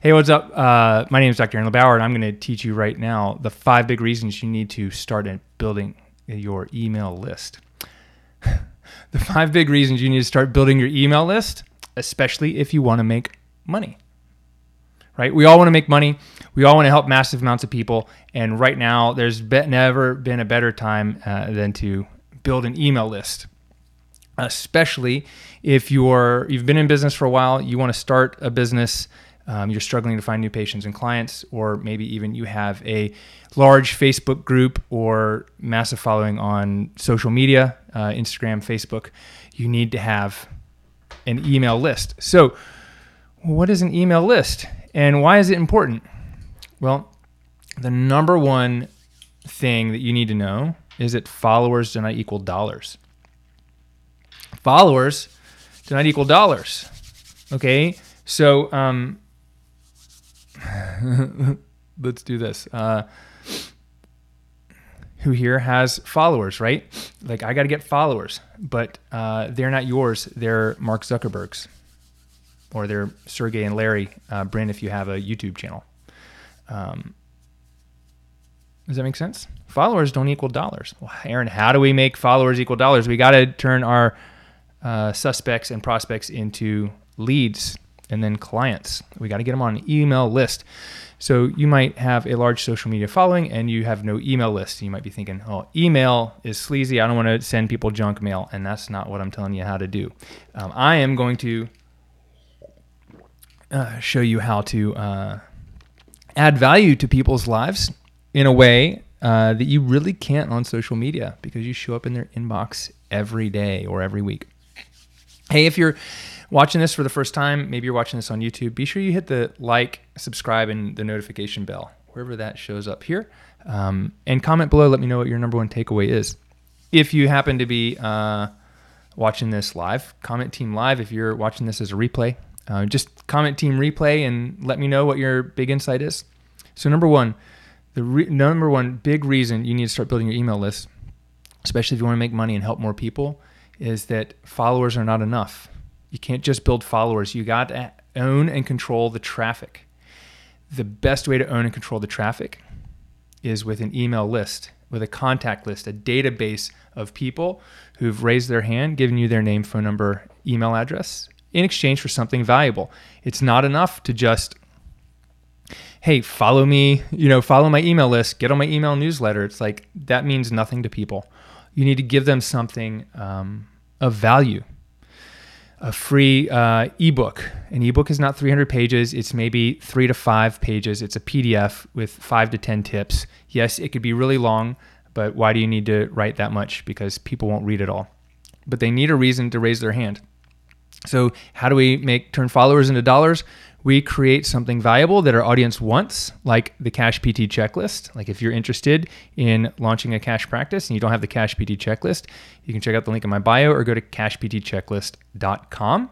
Hey, what's up? Uh, my name is Dr. Aaron LeBauer, and I'm going to teach you right now the five big reasons you need to start building your email list. the five big reasons you need to start building your email list, especially if you want to make money. Right? We all want to make money. We all want to help massive amounts of people. And right now, there's be- never been a better time uh, than to build an email list especially if you're you've been in business for a while, you want to start a business, um, you're struggling to find new patients and clients, or maybe even you have a large Facebook group or massive following on social media, uh, Instagram, Facebook. You need to have an email list. So, what is an email list, and why is it important? Well, the number one thing that you need to know is that followers do not equal dollars followers do not equal dollars. Okay, so um, let's do this. Uh, who here has followers, right? Like I got to get followers, but uh, they're not yours. They're Mark Zuckerberg's, or they're Sergey and Larry uh, if you have a YouTube channel. Um, does that make sense? Followers don't equal dollars. Well, Aaron, how do we make followers equal dollars? We got to turn our uh, suspects and prospects into leads and then clients. We got to get them on an email list. So you might have a large social media following and you have no email list. You might be thinking, oh, email is sleazy. I don't want to send people junk mail. And that's not what I'm telling you how to do. Um, I am going to uh, show you how to uh, add value to people's lives in a way uh, that you really can't on social media because you show up in their inbox every day or every week. Hey, if you're watching this for the first time, maybe you're watching this on YouTube, be sure you hit the like, subscribe, and the notification bell, wherever that shows up here. Um, and comment below, let me know what your number one takeaway is. If you happen to be uh, watching this live, comment team live. If you're watching this as a replay, uh, just comment team replay and let me know what your big insight is. So, number one, the re- number one big reason you need to start building your email list, especially if you want to make money and help more people, is that followers are not enough. You can't just build followers. You got to own and control the traffic. The best way to own and control the traffic is with an email list, with a contact list, a database of people who've raised their hand, given you their name, phone number, email address in exchange for something valuable. It's not enough to just hey, follow me, you know, follow my email list, get on my email newsletter. It's like that means nothing to people you need to give them something um, of value. A free uh, ebook. An ebook is not 300 pages. It's maybe three to five pages. It's a PDF with five to 10 tips. Yes, it could be really long, but why do you need to write that much? Because people won't read it all. But they need a reason to raise their hand. So, how do we make turn followers into dollars? We create something valuable that our audience wants, like the Cash PT checklist. Like if you're interested in launching a cash practice and you don't have the Cash PT checklist, you can check out the link in my bio or go to cashptchecklist.com.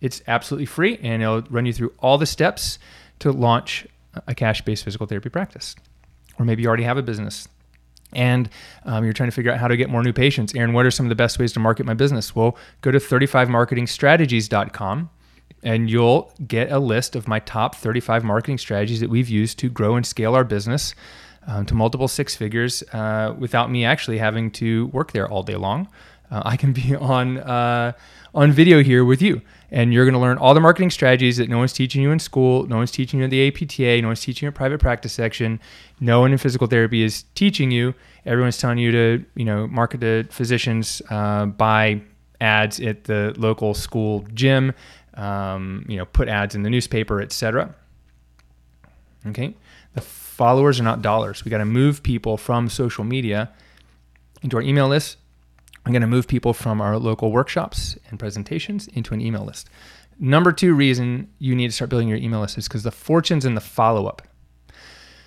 It's absolutely free and it'll run you through all the steps to launch a cash based physical therapy practice. Or maybe you already have a business and um, you're trying to figure out how to get more new patients. Aaron, what are some of the best ways to market my business? Well, go to 35marketingstrategies.com and you'll get a list of my top 35 marketing strategies that we've used to grow and scale our business um, to multiple six figures uh, without me actually having to work there all day long. Uh, I can be on uh, on video here with you, and you're going to learn all the marketing strategies that no one's teaching you in school, no one's teaching you in the APTA, no one's teaching you in private practice section, no one in physical therapy is teaching you. Everyone's telling you to you know market to physicians, uh, buy ads at the local school gym um, you know, put ads in the newspaper, etc. Okay, the followers are not dollars. We got to move people from social media into our email list. I'm going to move people from our local workshops and presentations into an email list. Number two reason you need to start building your email list is because the fortune's in the follow up.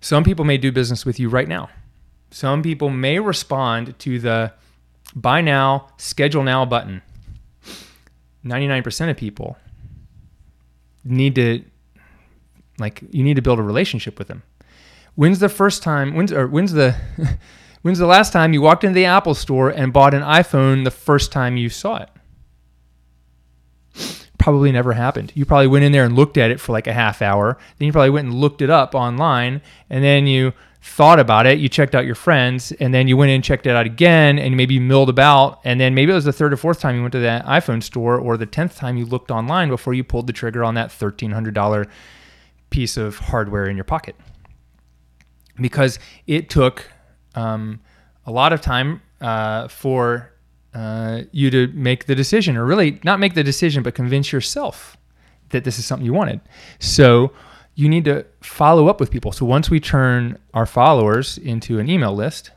Some people may do business with you right now. Some people may respond to the buy now, schedule now button. 99% of people need to like you need to build a relationship with them. When's the first time when's or when's the when's the last time you walked into the Apple store and bought an iPhone the first time you saw it? Probably never happened. You probably went in there and looked at it for like a half hour. Then you probably went and looked it up online and then you thought about it, you checked out your friends, and then you went in and checked it out again, and maybe you milled about, and then maybe it was the third or fourth time you went to that iPhone store, or the tenth time you looked online before you pulled the trigger on that thirteen hundred dollar piece of hardware in your pocket, because it took um, a lot of time uh, for uh, you to make the decision, or really not make the decision, but convince yourself that this is something you wanted. So you need to follow up with people. So once we turn our followers into an email list,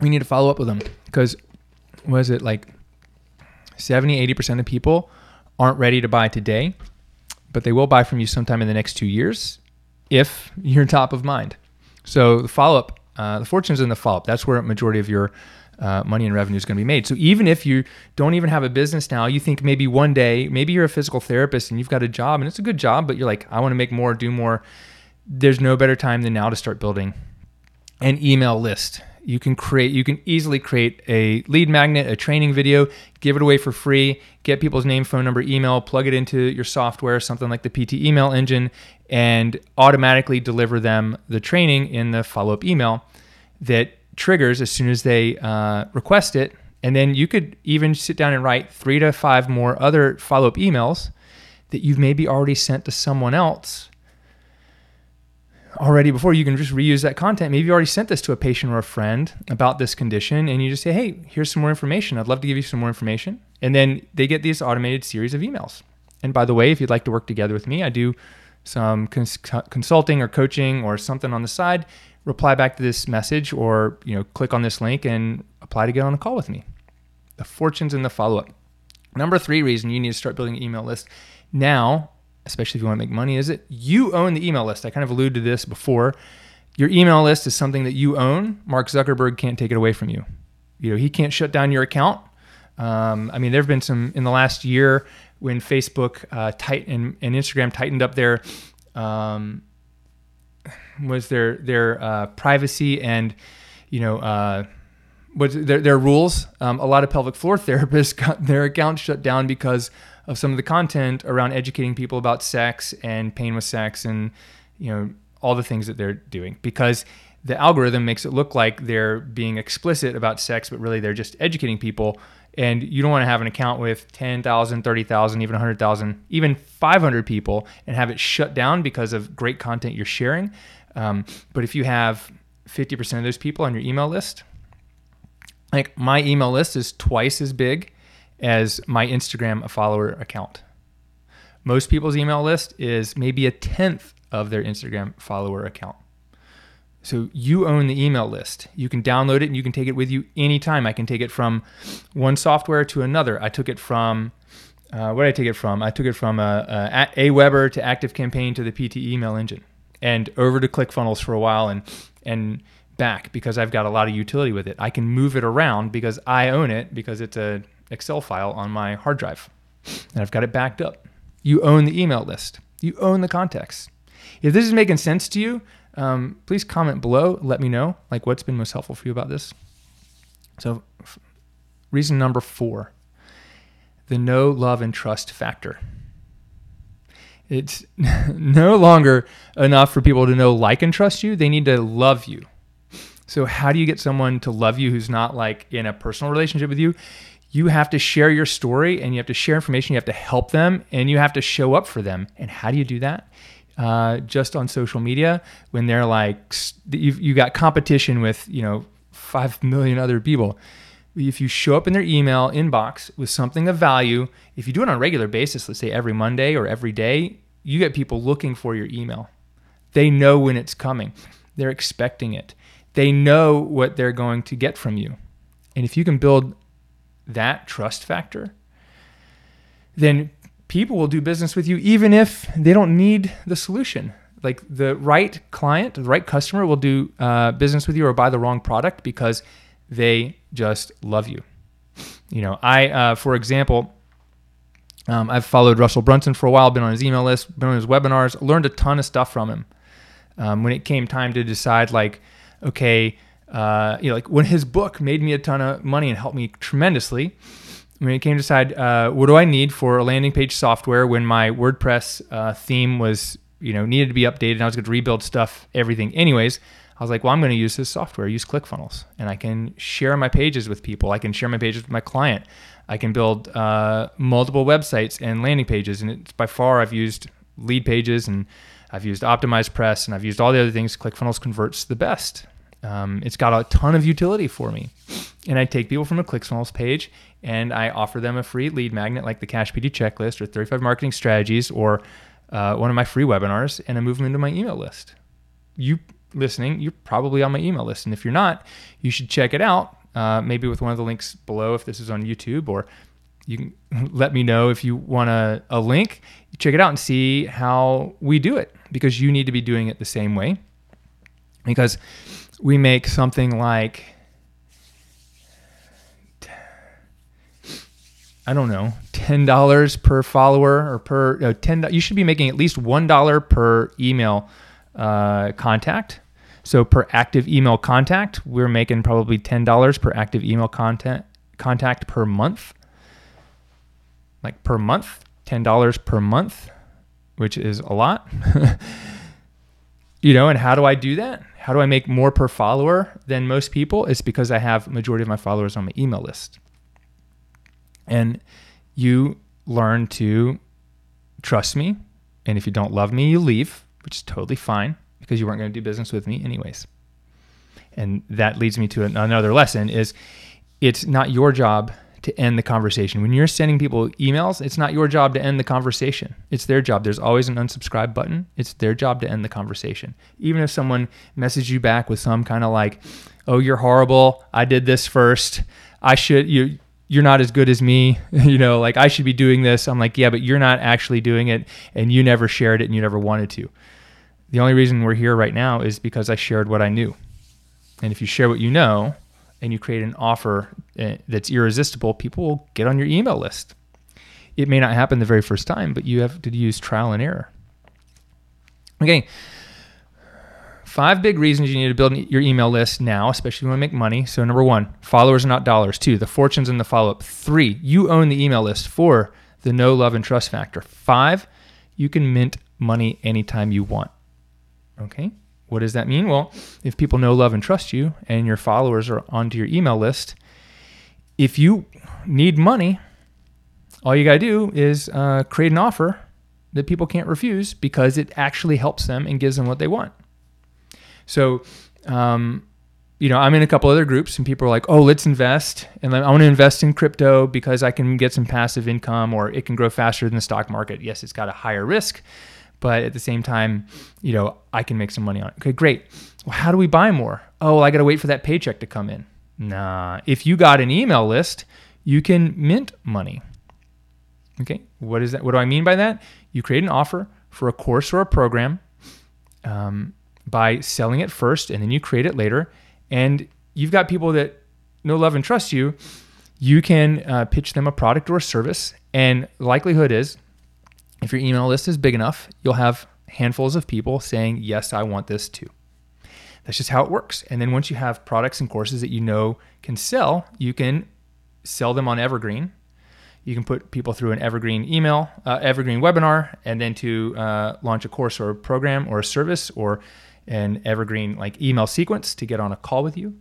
we need to follow up with them because was it like 70, 80% of people aren't ready to buy today, but they will buy from you sometime in the next two years if you're top of mind. So the follow up, uh, the fortune's in the follow up. That's where a majority of your uh, money and revenue is going to be made. So even if you don't even have a business now, you think maybe one day, maybe you're a physical therapist and you've got a job and it's a good job, but you're like, I want to make more, do more. There's no better time than now to start building an email list. You can create, you can easily create a lead magnet, a training video, give it away for free, get people's name, phone number, email, plug it into your software, something like the PT email engine, and automatically deliver them the training in the follow up email that triggers as soon as they uh, request it. And then you could even sit down and write three to five more other follow up emails that you've maybe already sent to someone else already before. You can just reuse that content. Maybe you already sent this to a patient or a friend about this condition, and you just say, hey, here's some more information. I'd love to give you some more information. And then they get these automated series of emails. And by the way, if you'd like to work together with me, I do some cons- consulting or coaching or something on the side reply back to this message or you know click on this link and apply to get on a call with me. The fortunes in the follow-up. Number three reason you need to start building an email list now especially if you want to make money is it you own the email list. I kind of alluded to this before. Your email list is something that you own. Mark zuckerberg can't take it away from you. You know he can't shut down your account. Um, i mean there have been some in the last year when facebook uh, tight and, and instagram tightened up their um, was their their uh, privacy and you know uh, was their their rules. Um, a lot of pelvic floor therapists got their accounts shut down because of some of the content around educating people about sex and pain with sex and you know all the things that they're doing because the algorithm makes it look like they're being explicit about sex but really they're just educating people and you don't want to have an account with 10,000, 30,000, even 100,000, even 500 people and have it shut down because of great content you're sharing. Um, but if you have 50% of those people on your email list, like my email list is twice as big as my Instagram follower account. Most people's email list is maybe a tenth of their Instagram follower account. So you own the email list. You can download it and you can take it with you anytime. I can take it from one software to another. I took it from uh, did I take it from? I took it from uh, uh, a, Aweber to ActiveCampaign to the PT email engine, and over to ClickFunnels for a while, and and back because I've got a lot of utility with it. I can move it around because I own it because it's a Excel file on my hard drive, and I've got it backed up. You own the email list. You own the context. If this is making sense to you, um, please comment below. Let me know like what's been most helpful for you about this. So, f- reason number four: the know love, and trust factor. It's no longer enough for people to know, like, and trust you. They need to love you. So, how do you get someone to love you who's not like in a personal relationship with you? You have to share your story and you have to share information. You have to help them and you have to show up for them. And how do you do that? Uh, just on social media when they're like you've, you got competition with you know five million other people. If you show up in their email inbox with something of value if you do it on a regular basis let's say every monday or every day you get people looking for your email. They know when it's coming. They're expecting it. They know what they're going to get from you. And if you can build that trust factor then people will do business with you even if they don't need the solution. Like the right client, the right customer will do uh, business with you or buy the wrong product because they just love you. You know, I, uh, for example, um, I've followed Russell Brunson for a while, been on his email list, been on his webinars, learned a ton of stuff from him. Um, when it came time to decide, like, okay, uh, you know, like when his book made me a ton of money and helped me tremendously. When it came to decide, uh, what do I need for a landing page software when my WordPress uh, theme was, you know, needed to be updated and I was going to rebuild stuff, everything. Anyways, I was like, well, I'm going to use this software, use ClickFunnels, and I can share my pages with people. I can share my pages with my client. I can build uh, multiple websites and landing pages, and it's by far I've used Leadpages and I've used OptimizePress and I've used all the other things. ClickFunnels converts the best. Um, it's got a ton of utility for me. And I take people from a ClickFunnels page and I offer them a free lead magnet like the Cash PT checklist or 35 marketing strategies or uh, one of my free webinars and I move them into my email list. You listening, you're probably on my email list. And if you're not, you should check it out, uh, maybe with one of the links below if this is on YouTube, or you can let me know if you want a, a link. Check it out and see how we do it because you need to be doing it the same way. Because we make something like, I don't know, ten dollars per follower or per uh, ten. You should be making at least one dollar per email uh, contact so per active email contact, we're making probably $10 per active email content contact per month. Like per month, $10 per month, which is a lot. you know, and how do I do that? How do I make more per follower than most people? It's because I have majority of my followers on my email list. And you learn to trust me. And if you don't love me, you leave, which is totally fine because you weren't going to do business with me anyways. And that leads me to another lesson is it's not your job to end the conversation. When you're sending people emails, it's not your job to end the conversation. It's their job. There's always an unsubscribe button. It's their job to end the conversation. Even if someone messages you back with some kind of like, "Oh, you're horrible. I did this first. I should you you're not as good as me. you know, like I should be doing this." I'm like, "Yeah, but you're not actually doing it and you never shared it and you never wanted to." The only reason we're here right now is because I shared what I knew. And if you share what you know and you create an offer eh, that's irresistible, people will get on your email list. It may not happen the very first time, but you have to use trial and error. Okay. Five big reasons you need to build your email list now, especially when you want to make money. So, number one, followers are not dollars. Two, the fortunes in the follow up. Three, you own the email list. Four, the know love, and trust factor. Five, you can mint money anytime you want. Okay. What does that mean? Well, if people know, love, and trust you and your followers are onto your email list, if you need money, all you got to do is uh, create an offer that people can't refuse because it actually helps them and gives them what they want. So, um, you know, I'm in a couple other groups and people are like, oh, let's invest. And I want to invest in crypto because I can get some passive income or it can grow faster than the stock market. Yes, it's got a higher risk, but at the same time, you know, I can make some money on it. Okay, great. Well, how do we buy more? Oh, well, I got to wait for that paycheck to come in. Nah, if you got an email list, you can mint money. Okay, what is that? What do I mean by that? You create an offer for a course or a program um, by selling it first, and then you create it later. And you've got people that know, love, and trust you. You can uh, pitch them a product or a service, and likelihood is if your email list is big enough, you'll have handfuls of people saying, Yes, I want this too. That's just how it works. And then once you have products and courses that you know can sell, you can sell them on Evergreen. You can put people through an Evergreen email, uh, Evergreen webinar, and then to uh, launch a course or a program or a service or an Evergreen like email sequence to get on a call with you.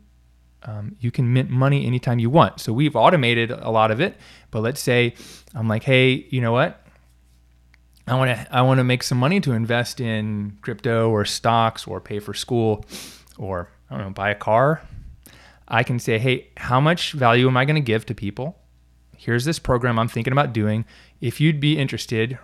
Um, you can mint money anytime you want. So we've automated a lot of it. But let's say I'm like, hey, you know what? I want to I want to make some money to invest in crypto or stocks or pay for school or I don't know buy a car. I can say, "Hey, how much value am I going to give to people? Here's this program I'm thinking about doing. If you'd be interested,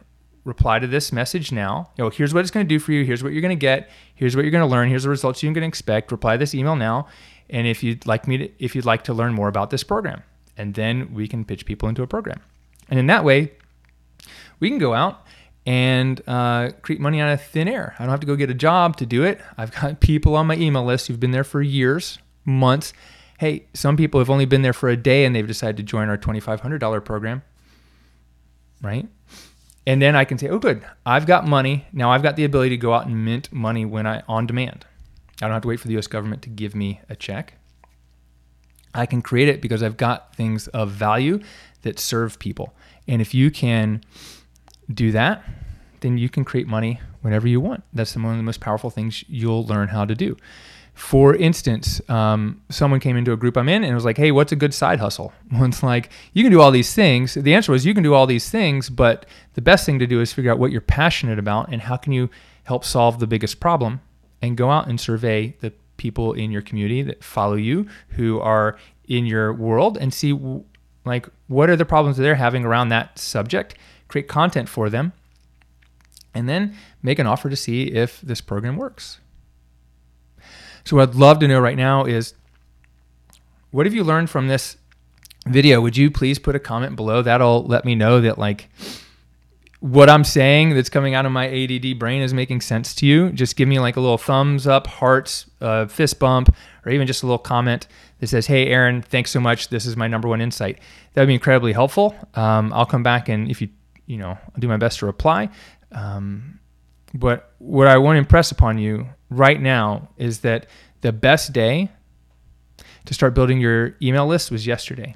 reply to this message now. You know, here's what it's going to do for you. Here's what you're going to get. Here's what you're going to learn. Here's the results you're going to expect. Reply this email now. And if you'd like me to, if you'd like to learn more about this program, and then we can pitch people into a program. And in that way, we can go out and uh, create money out of thin air. I don't have to go get a job to do it. I've got people on my email list who've been there for years, months. Hey, some people have only been there for a day and they've decided to join our $2,500 program, right? And then I can say, oh, good, I've got money. Now I've got the ability to go out and mint money when I on demand. I don't have to wait for the US government to give me a check. I can create it because I've got things of value that serve people. And if you can do that, then you can create money whenever you want. That's one of the most powerful things you'll learn how to do. For instance, um, someone came into a group I'm in and was like, "Hey, what's a good side hustle?" One's like, "You can do all these things." The answer was, "You can do all these things, but the best thing to do is figure out what you're passionate about and how can you help solve the biggest problem, and go out and survey the people in your community that follow you, who are in your world, and see like what are the problems that they're having around that subject. Create content for them, and then make an offer to see if this program works. So, what I'd love to know right now is what have you learned from this video? Would you please put a comment below? That'll let me know that, like, what I'm saying that's coming out of my ADD brain is making sense to you. Just give me like a little thumbs up, hearts, uh, fist bump, or even just a little comment that says, Hey, Aaron, thanks so much. This is my number one insight. That would be incredibly helpful. Um, I'll come back and if you, you know, I'll do my best to reply. Um, but what I want to impress upon you right now is that the best day to start building your email list was yesterday.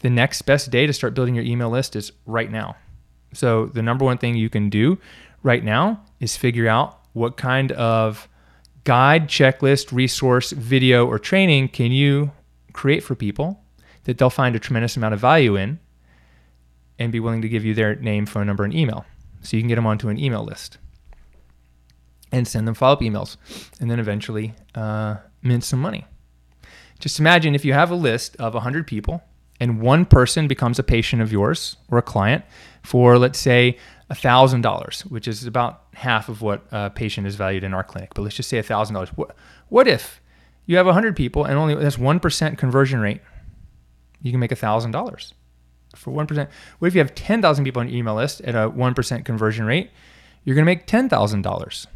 The next best day to start building your email list is right now. So, the number one thing you can do right now is figure out what kind of guide, checklist, resource, video, or training can you create for people that they'll find a tremendous amount of value in and be willing to give you their name, phone number, and email so you can get them onto an email list and send them follow up emails and then eventually uh, mint some money. Just imagine if you have a list of 100 people and one person becomes a patient of yours or a client for, let's say, $1,000, which is about half of what a patient is valued in our clinic. But let's just say $1,000. What, what if you have 100 people and only that's 1% conversion rate? You can make $1,000 for 1%. What if you have 10,000 people on your email list at a 1% conversion rate? You're going to make $10,000.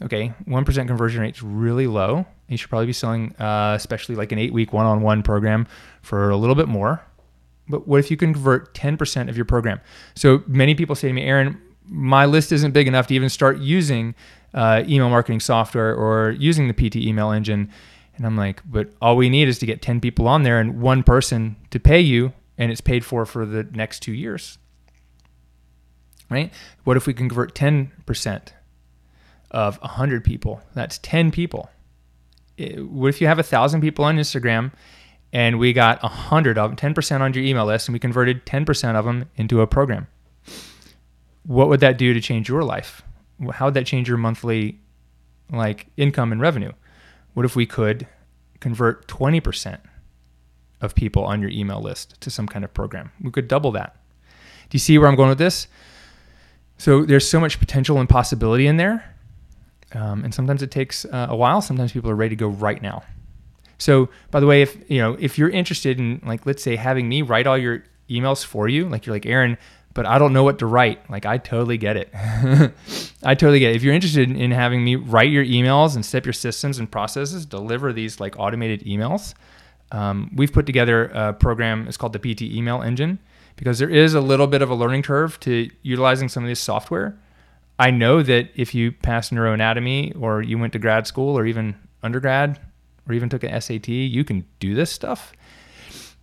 Okay, 1% conversion rate is really low. You should probably be selling, uh, especially like an eight week one on one program, for a little bit more. But what if you convert 10% of your program? So many people say to me, Aaron, my list isn't big enough to even start using uh, email marketing software or using the PT email engine. And I'm like, but all we need is to get 10 people on there and one person to pay you and it's paid for for the next two years. Right? What if we can convert 10% of 100 people? That's 10 people. what if you have 1,000 people on Instagram and we got 100 of them, 10% on your email list, and we converted 10% of them into a program? What would that do to change your life? How would that change your monthly like income and revenue? What if we could convert 20% of people on your email list to some kind of program. We could double that. Do you see where I'm going with this? So there's so much potential and possibility in there. Um, and sometimes it takes uh, a while. Sometimes people are ready to go right now. So, by the way, if you know if you're interested in like let's say having me write all your emails for you, like you're like Aaron, but I don't know what to write. Like I totally get it. I totally get it. If you're interested in having me write your emails and set your systems and processes, deliver these like automated emails, um, we've put together a program. It's called the PT Email Engine because there is a little bit of a learning curve to utilizing some of this software. I know that if you pass neuroanatomy or you went to grad school or even undergrad or even took an SAT, you can do this stuff.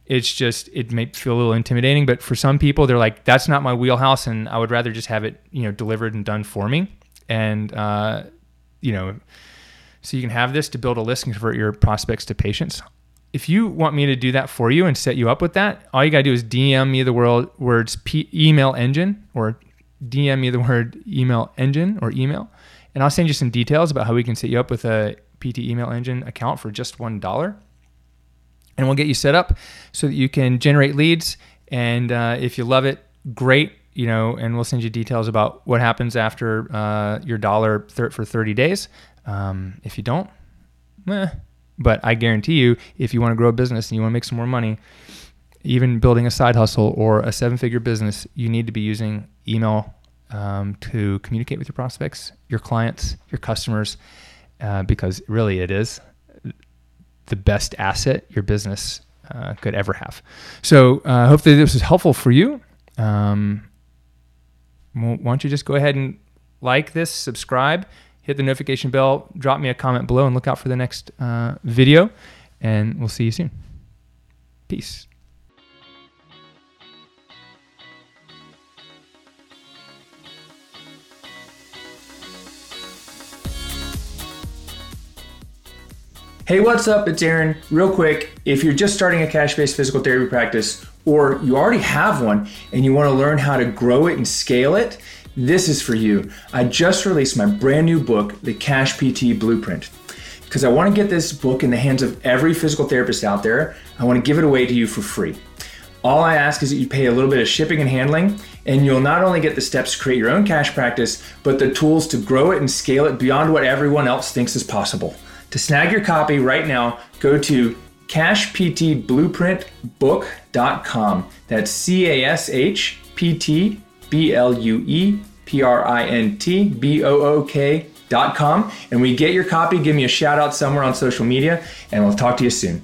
It's just it may feel a little intimidating, but for some people, they're like, "That's not my wheelhouse," and I would rather just have it, you know, delivered and done for me. And uh, you know, so you can have this to build a list and convert your prospects to patients if you want me to do that for you and set you up with that, all you got to do is DM me the world words P- email engine or DM me the word email engine or email, and I'll send you some details about how we can set you up with a PT email engine account for just $1. And we'll get you set up so that you can generate leads. And uh, if you love it, great. You know, and we'll send you details about what happens after uh, your dollar th- for 30 days. Um, if you don't, eh, but I guarantee you, if you want to grow a business and you want to make some more money, even building a side hustle or a seven figure business, you need to be using email um, to communicate with your prospects, your clients, your customers, uh, because really it is the best asset your business uh, could ever have. So uh, hopefully this was helpful for you. Um, why don't you just go ahead and like this, subscribe, hit the notification bell, drop me a comment below, and look out for the next uh, video. And we'll see you soon. Peace. Hey, what's up? It's Aaron. Real quick, if you're just starting a cash based physical therapy practice or you already have one and you want to learn how to grow it and scale it, this is for you. I just released my brand new book, The Cash PT Blueprint, because I want to get this book in the hands of every physical therapist out there. I want to give it away to you for free. All I ask is that you pay a little bit of shipping and handling, and you'll not only get the steps to create your own cash practice, but the tools to grow it and scale it beyond what everyone else thinks is possible. To snag your copy right now, go to cashptblueprintbook.com. That's C A S H P T B L U E P R I N T B O O K dot com. And we get your copy, give me a shout out somewhere on social media, and we'll talk to you soon.